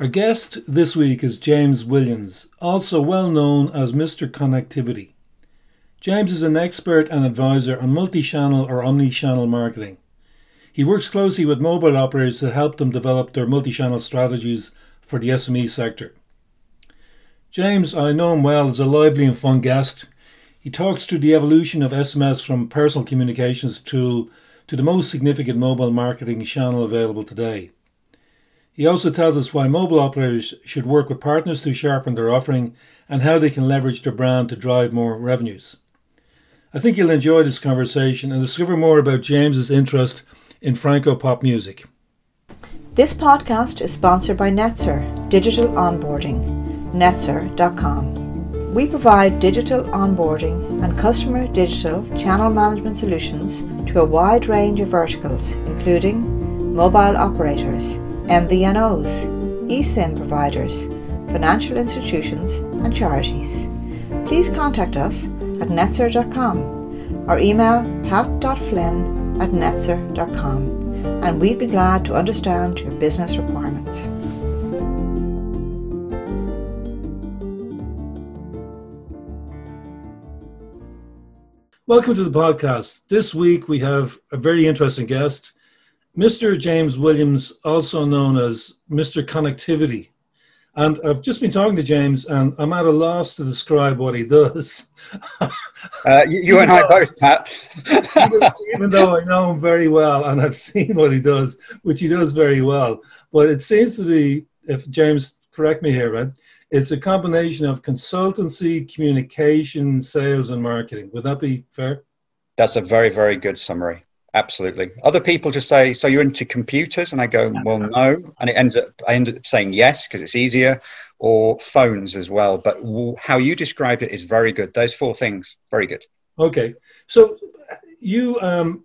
Our guest this week is James Williams, also well known as Mr. Connectivity. James is an expert and advisor on multi channel or omni channel marketing. He works closely with mobile operators to help them develop their multi channel strategies for the SME sector. James, I know him well, is a lively and fun guest. He talks through the evolution of SMS from personal communications tool to the most significant mobile marketing channel available today. He also tells us why mobile operators should work with partners to sharpen their offering and how they can leverage their brand to drive more revenues. I think you'll enjoy this conversation and discover more about James's interest in Franco pop music. This podcast is sponsored by Netzer Digital Onboarding, netzer.com. We provide digital onboarding and customer digital channel management solutions to a wide range of verticals, including mobile operators MVNOs, eSIM providers, financial institutions, and charities. Please contact us at netzer.com or email pat.flynn at netzer.com and we'd be glad to understand your business requirements. Welcome to the podcast. This week we have a very interesting guest. Mr. James Williams, also known as Mr. Connectivity. And I've just been talking to James, and I'm at a loss to describe what he does. uh, you, you and I both, Pat. even, even though I know him very well and I've seen what he does, which he does very well. But it seems to be, if James, correct me here, right? It's a combination of consultancy, communication, sales, and marketing. Would that be fair? That's a very, very good summary. Absolutely. Other people just say, "So you're into computers?" And I go, "Well, no." And it ends up, I end up saying yes because it's easier, or phones as well. But how you described it is very good. Those four things, very good. Okay, so you um,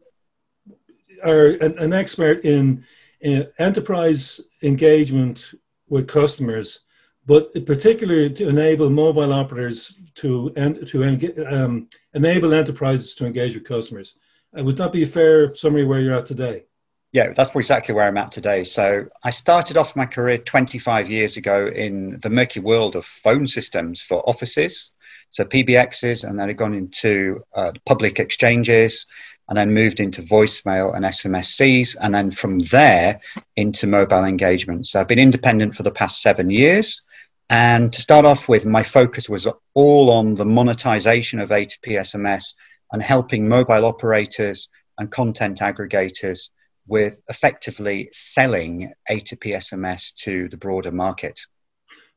are an, an expert in, in, enterprise engagement with customers, but particularly to enable mobile operators to to um, enable enterprises to engage with customers. Would that be a fair summary where you're at today? Yeah, that's exactly where I'm at today. So I started off my career 25 years ago in the murky world of phone systems for offices, so PBXs, and then I've gone into uh, public exchanges, and then moved into voicemail and SMSCs, and then from there into mobile engagement. So I've been independent for the past seven years. And to start off with, my focus was all on the monetization of A2P SMS and helping mobile operators and content aggregators with effectively selling A2P SMS to the broader market.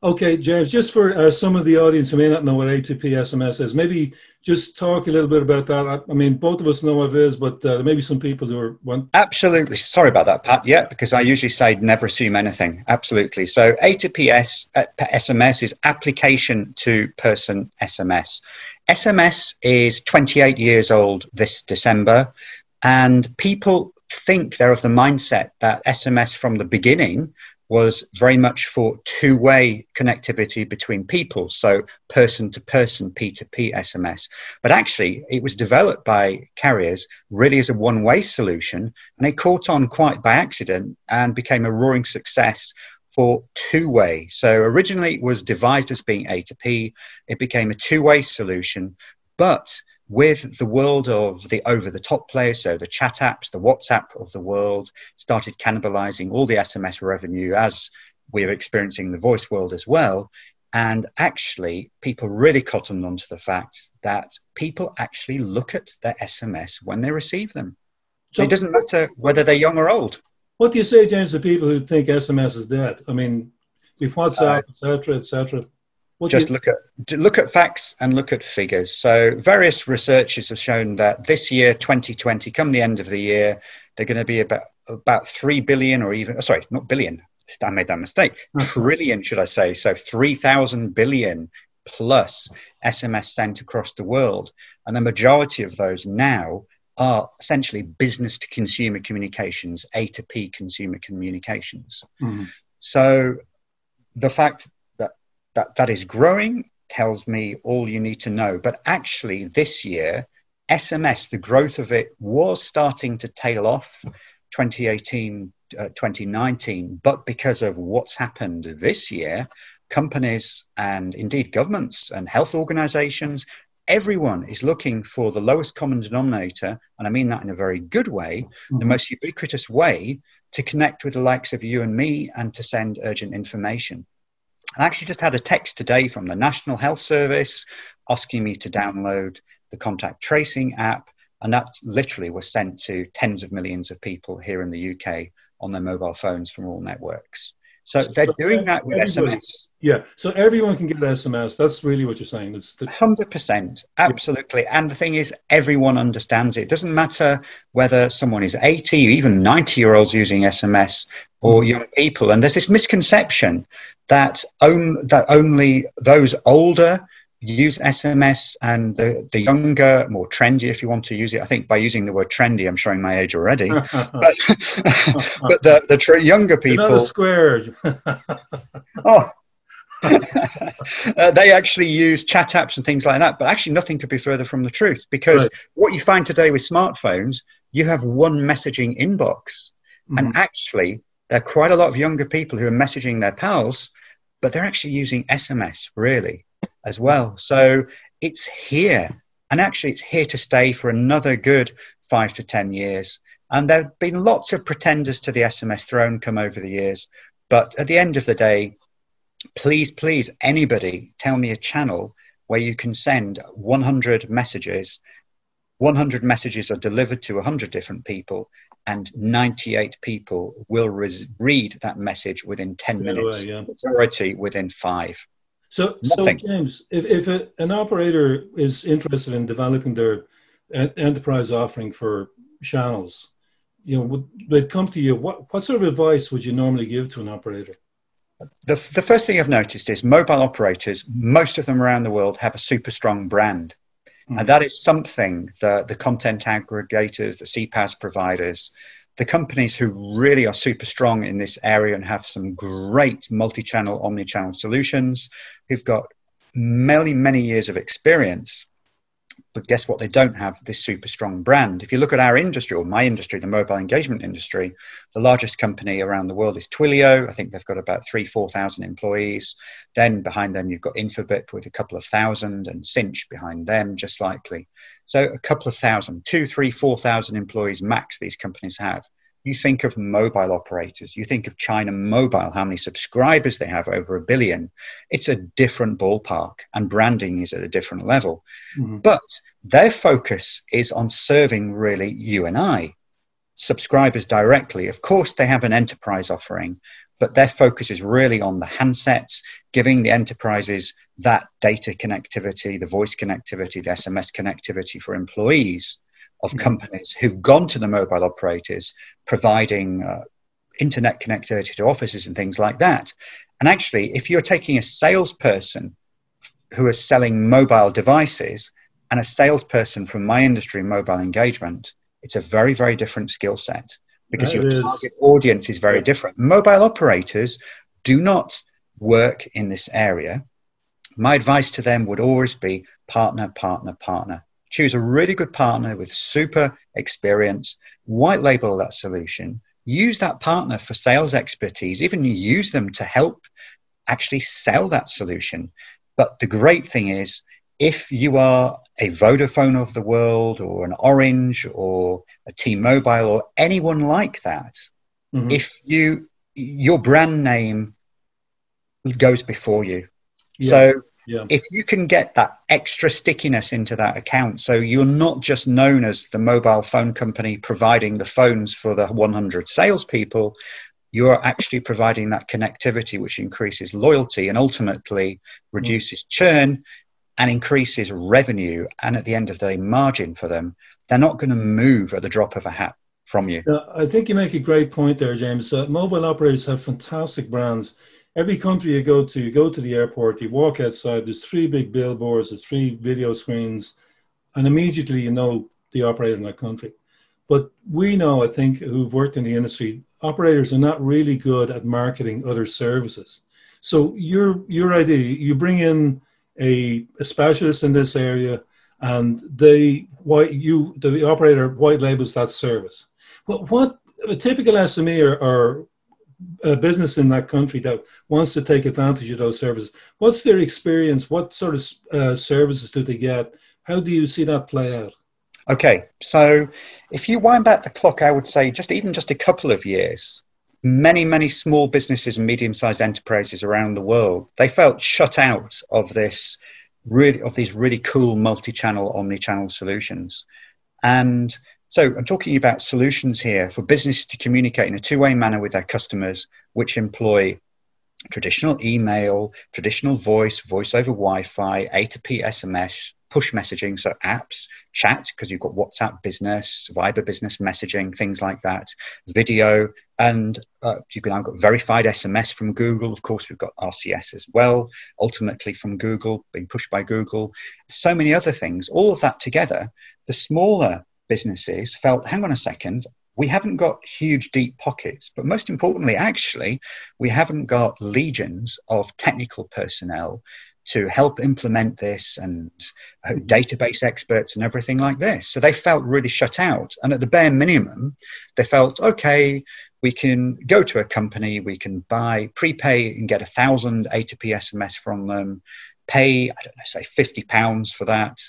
Okay, James, just for uh, some of the audience who may not know what A2P SMS is, maybe just talk a little bit about that. I, I mean, both of us know what it is, but uh, maybe some people who are want. Absolutely. Sorry about that, Pat. Yeah, because I usually say never assume anything. Absolutely. So A2P uh, SMS is application to person SMS. SMS is 28 years old this December, and people think they're of the mindset that SMS from the beginning was very much for two way connectivity between people, so person to person, P2P SMS. But actually, it was developed by carriers really as a one way solution, and it caught on quite by accident and became a roaring success for two way. So originally it was devised as being A to P, it became a two way solution, but with the world of the over the top players, so the chat apps, the WhatsApp of the world, started cannibalizing all the SMS revenue as we're experiencing the voice world as well. And actually, people really cottoned onto the fact that people actually look at their SMS when they receive them. So it doesn't matter whether they're young or old. What do you say, James, to people who think SMS is dead? I mean, with WhatsApp, etc., uh, etc. Et what just you... look at look at facts and look at figures. So various researchers have shown that this year, 2020, come the end of the year, they're going to be about about three billion or even sorry, not billion. I made that mistake. Trillion, should I say? So three thousand billion plus SMS sent across the world, and the majority of those now are essentially business to consumer communications, A to P consumer communications. Mm-hmm. So the fact that that is growing tells me all you need to know. But actually, this year, SMS, the growth of it was starting to tail off. 2018 uh, 2019. But because of what's happened this year, companies and indeed governments and health organizations, everyone is looking for the lowest common denominator, and I mean that in a very good way, mm-hmm. the most ubiquitous way to connect with the likes of you and me and to send urgent information. I actually just had a text today from the National Health Service asking me to download the contact tracing app, and that literally was sent to tens of millions of people here in the UK on their mobile phones from all networks. So, they're doing that with SMS. Yeah, so everyone can get SMS. That's really what you're saying. It's the- 100%. Absolutely. And the thing is, everyone understands it. It doesn't matter whether someone is 80, even 90 year olds using SMS or mm-hmm. young people. And there's this misconception that, on, that only those older use SMS and the, the younger, more trendy, if you want to use it. I think by using the word trendy, I'm showing my age already. but, but the, the tr- younger people. Another square. oh. uh, they actually use chat apps and things like that, but actually nothing could be further from the truth because right. what you find today with smartphones, you have one messaging inbox. Mm-hmm. And actually, there are quite a lot of younger people who are messaging their pals, but they're actually using SMS, really as well. So it's here. And actually, it's here to stay for another good five to 10 years. And there have been lots of pretenders to the SMS throne come over the years. But at the end of the day, please, please, anybody tell me a channel where you can send 100 messages. 100 messages are delivered to 100 different people, and 98 people will res- read that message within 10 minutes, yeah. majority within five. So, Nothing. so James, if, if a, an operator is interested in developing their enterprise offering for channels, you know, would they come to you? What, what sort of advice would you normally give to an operator? The, the first thing I've noticed is mobile operators, most of them around the world, have a super strong brand. Mm. And that is something that the content aggregators, the CPaaS providers, the companies who really are super strong in this area and have some great multi-channel, omni-channel solutions, who've got many, many years of experience. But guess what? They don't have this super strong brand. If you look at our industry, or my industry, the mobile engagement industry, the largest company around the world is Twilio. I think they've got about three, 4,000 employees. Then behind them, you've got Infobip with a couple of thousand and Sinch behind them, just likely. So a couple of thousand, two, three, four thousand employees max these companies have. You think of mobile operators, you think of China Mobile, how many subscribers they have, over a billion. It's a different ballpark, and branding is at a different level. Mm-hmm. But their focus is on serving really you and I, subscribers directly. Of course, they have an enterprise offering, but their focus is really on the handsets, giving the enterprises that data connectivity, the voice connectivity, the SMS connectivity for employees of companies who've gone to the mobile operators, providing uh, internet connectivity to offices and things like that. And actually, if you're taking a salesperson who is selling mobile devices and a salesperson from my industry, mobile engagement, it's a very, very different skill set because that your is. target audience is very different. Mobile operators do not work in this area. My advice to them would always be partner, partner, partner. Choose a really good partner with super experience, white label that solution, use that partner for sales expertise, even use them to help actually sell that solution. But the great thing is, if you are a Vodafone of the world or an Orange or a T-Mobile or anyone like that, mm-hmm. if you your brand name goes before you. Yeah. So yeah. if you can get that extra stickiness into that account, so you're not just known as the mobile phone company providing the phones for the 100 salespeople, you're actually providing that connectivity which increases loyalty and ultimately reduces churn and increases revenue and at the end of the day margin for them. They're not going to move at the drop of a hat from you. Uh, i think you make a great point there james. Uh, mobile operators have fantastic brands every country you go to you go to the airport you walk outside there's three big billboards there's three video screens and immediately you know the operator in that country but we know i think who've worked in the industry operators are not really good at marketing other services so your your idea you bring in a, a specialist in this area, and they white you the operator white labels that service. But what a typical SME or, or a business in that country that wants to take advantage of those services, what's their experience? What sort of uh, services do they get? How do you see that play out? Okay, so if you wind back the clock, I would say just even just a couple of years, many, many small businesses and medium-sized enterprises around the world, they felt shut out of this really of these really cool multi-channel, omni-channel solutions. And so I'm talking about solutions here for businesses to communicate in a two-way manner with their customers, which employ traditional email, traditional voice, voice over Wi-Fi, A2P SMS, push messaging, so apps, chat, because you've got WhatsApp business, Viber business messaging, things like that, video, and uh, you've now got verified SMS from Google. Of course, we've got RCS as well, ultimately from Google, being pushed by Google. So many other things. All of that together, the smaller businesses felt, hang on a second, we haven't got huge deep pockets, but most importantly, actually, we haven't got legions of technical personnel to help implement this and uh, database experts and everything like this. So they felt really shut out. And at the bare minimum, they felt, okay, we can go to a company, we can buy, prepay and get a thousand A2P SMS from them, pay, I don't know, say 50 pounds for that,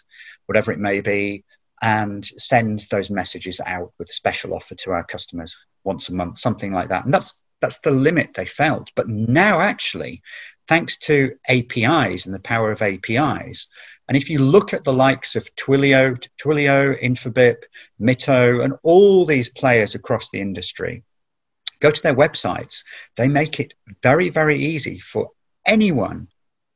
whatever it may be, and send those messages out with a special offer to our customers once a month, something like that. And that's that's the limit they felt. But now actually thanks to APIs and the power of APIs. And if you look at the likes of Twilio, Twilio, Infobip, Mitto, and all these players across the industry, go to their websites. They make it very, very easy for anyone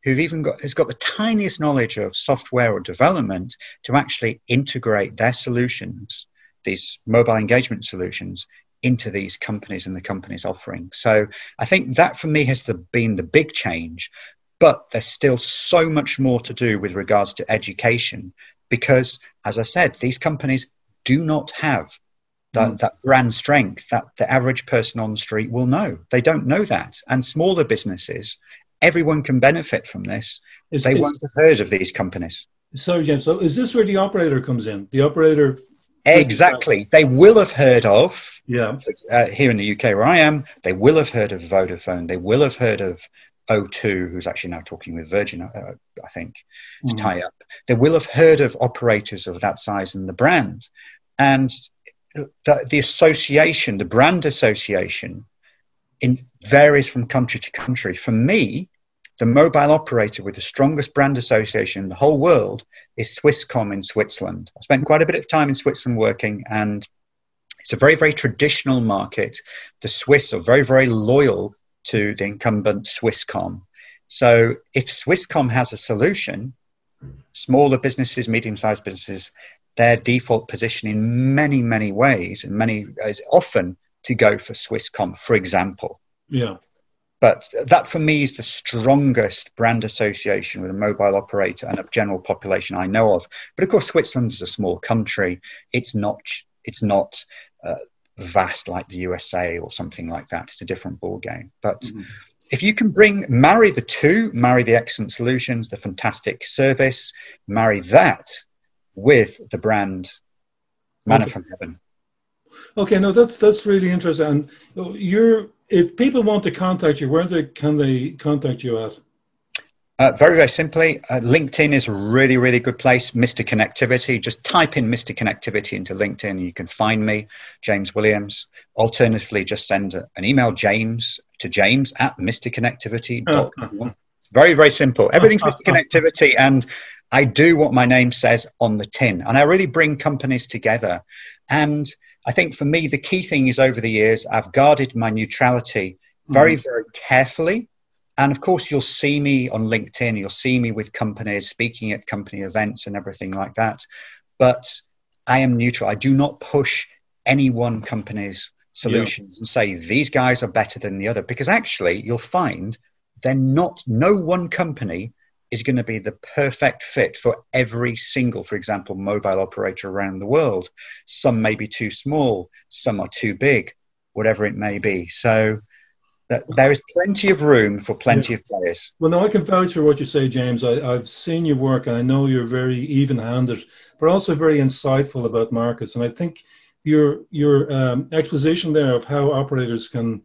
who've even got has got the tiniest knowledge of software or development to actually integrate their solutions, these mobile engagement solutions, into these companies and the companies offering. So I think that for me has the, been the big change. But there's still so much more to do with regards to education because, as I said, these companies do not have that, mm. that brand strength that the average person on the street will know. They don't know that. And smaller businesses, everyone can benefit from this. It's, they it's, won't have heard of these companies. Sorry, James. So is this where the operator comes in? The operator Exactly. They will have heard of, yeah. Uh, here in the UK where I am, they will have heard of Vodafone. They will have heard of O2, who's actually now talking with Virgin, uh, I think, to mm. tie up. They will have heard of operators of that size and the brand. And the, the association, the brand association, in varies from country to country. For me, the mobile operator with the strongest brand association in the whole world is Swisscom in Switzerland. I spent quite a bit of time in Switzerland working, and it's a very, very traditional market. The Swiss are very, very loyal to the incumbent Swisscom. So if Swisscom has a solution, smaller businesses, medium-sized businesses, their default position in many, many ways, and many is often to go for Swisscom, for example. Yeah. But that for me is the strongest brand association with a mobile operator and a general population I know of. But of course, Switzerland is a small country. It's not. It's not. Uh, vast like the USA or something like that. It's a different ball game. But mm-hmm. if you can bring marry the two, marry the excellent solutions, the fantastic service, marry that with the brand manna okay. from heaven. Okay, no, that's that's really interesting. And you're if people want to contact you, where they, can they contact you at? Uh, very, very simply, uh, LinkedIn is a really, really good place. Mr. Connectivity, just type in Mr. Connectivity into LinkedIn and you can find me, James Williams. Alternatively, just send a, an email, James, to james at mrconnectivity.com. Oh. It's very, very simple. Everything's Mr. Connectivity, and I do what my name says on the tin. And I really bring companies together. And I think for me, the key thing is over the years, I've guarded my neutrality very, mm. very carefully. And of course, you'll see me on LinkedIn, you'll see me with companies speaking at company events and everything like that. But I am neutral. I do not push any one company's solutions yeah. and say these guys are better than the other because actually you'll find they're not, no one company is going to be the perfect fit for every single, for example, mobile operator around the world. Some may be too small, some are too big, whatever it may be. So that there is plenty of room for plenty yeah. of players. Well, no, I can vouch for what you say, James. I, have seen your work, and I know you're very even-handed, but also very insightful about markets. And I think your your um, exposition there of how operators can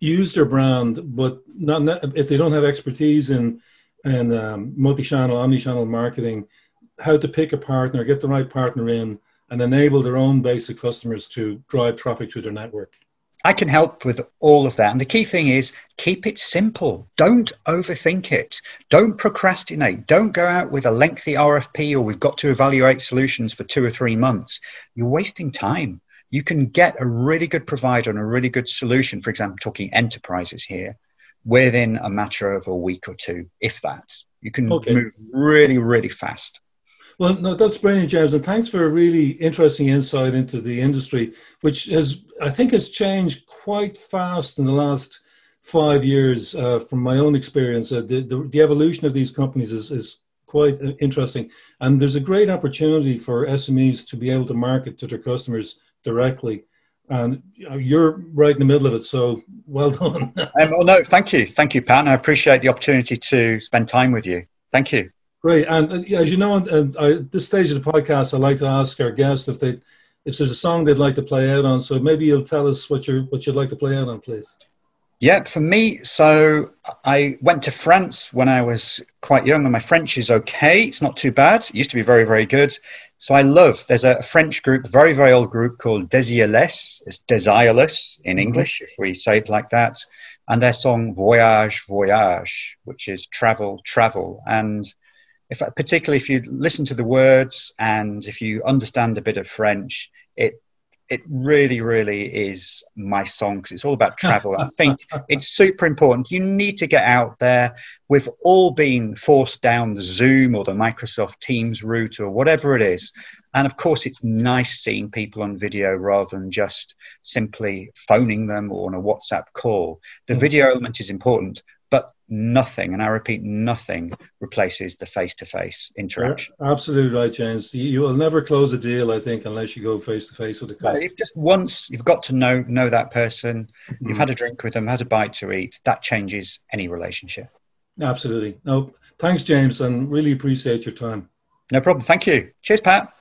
use their brand, but not, not if they don't have expertise in in um, multi-channel, omni-channel marketing, how to pick a partner, get the right partner in, and enable their own basic customers to drive traffic through their network. I can help with all of that. And the key thing is keep it simple. Don't overthink it. Don't procrastinate. Don't go out with a lengthy RFP or we've got to evaluate solutions for two or three months. You're wasting time. You can get a really good provider and a really good solution, for example, talking enterprises here, within a matter of a week or two, if that. You can okay. move really, really fast. Well, no, that's brilliant, James, and thanks for a really interesting insight into the industry, which has, I think, has changed quite fast in the last five years. Uh, from my own experience, uh, the, the, the evolution of these companies is, is quite uh, interesting, and there's a great opportunity for SMEs to be able to market to their customers directly. And you're right in the middle of it, so well done. um, well, no, thank you, thank you, Pat. I appreciate the opportunity to spend time with you. Thank you. Great. And uh, as you know, at this stage of the podcast, I like to ask our guests if they, if there's a song they'd like to play out on. So maybe you'll tell us what you what you'd like to play out on, please. Yeah, for me, so I went to France when I was quite young, and my French is okay. It's not too bad. It used to be very, very good. So I love. There's a French group, very, very old group called Desireless. It's desireless in mm-hmm. English, if we say it like that. And their song Voyage, Voyage, which is travel, travel, and if particularly if you listen to the words and if you understand a bit of French, it it really, really is my song because it's all about travel. I think it's super important. You need to get out there. We've all been forced down the Zoom or the Microsoft Teams route or whatever it is. And of course, it's nice seeing people on video rather than just simply phoning them or on a WhatsApp call. The mm. video element is important, nothing, and I repeat, nothing replaces the face to face interaction. You're absolutely right, James. You, will never close a deal, I think, unless you go face to face with the customer. If just once you've got to know know that person, mm-hmm. you've had a drink with them, had a bite to eat, that changes any relationship. Absolutely. No, thanks, James, and really appreciate your time. No problem. Thank you. Cheers, Pat.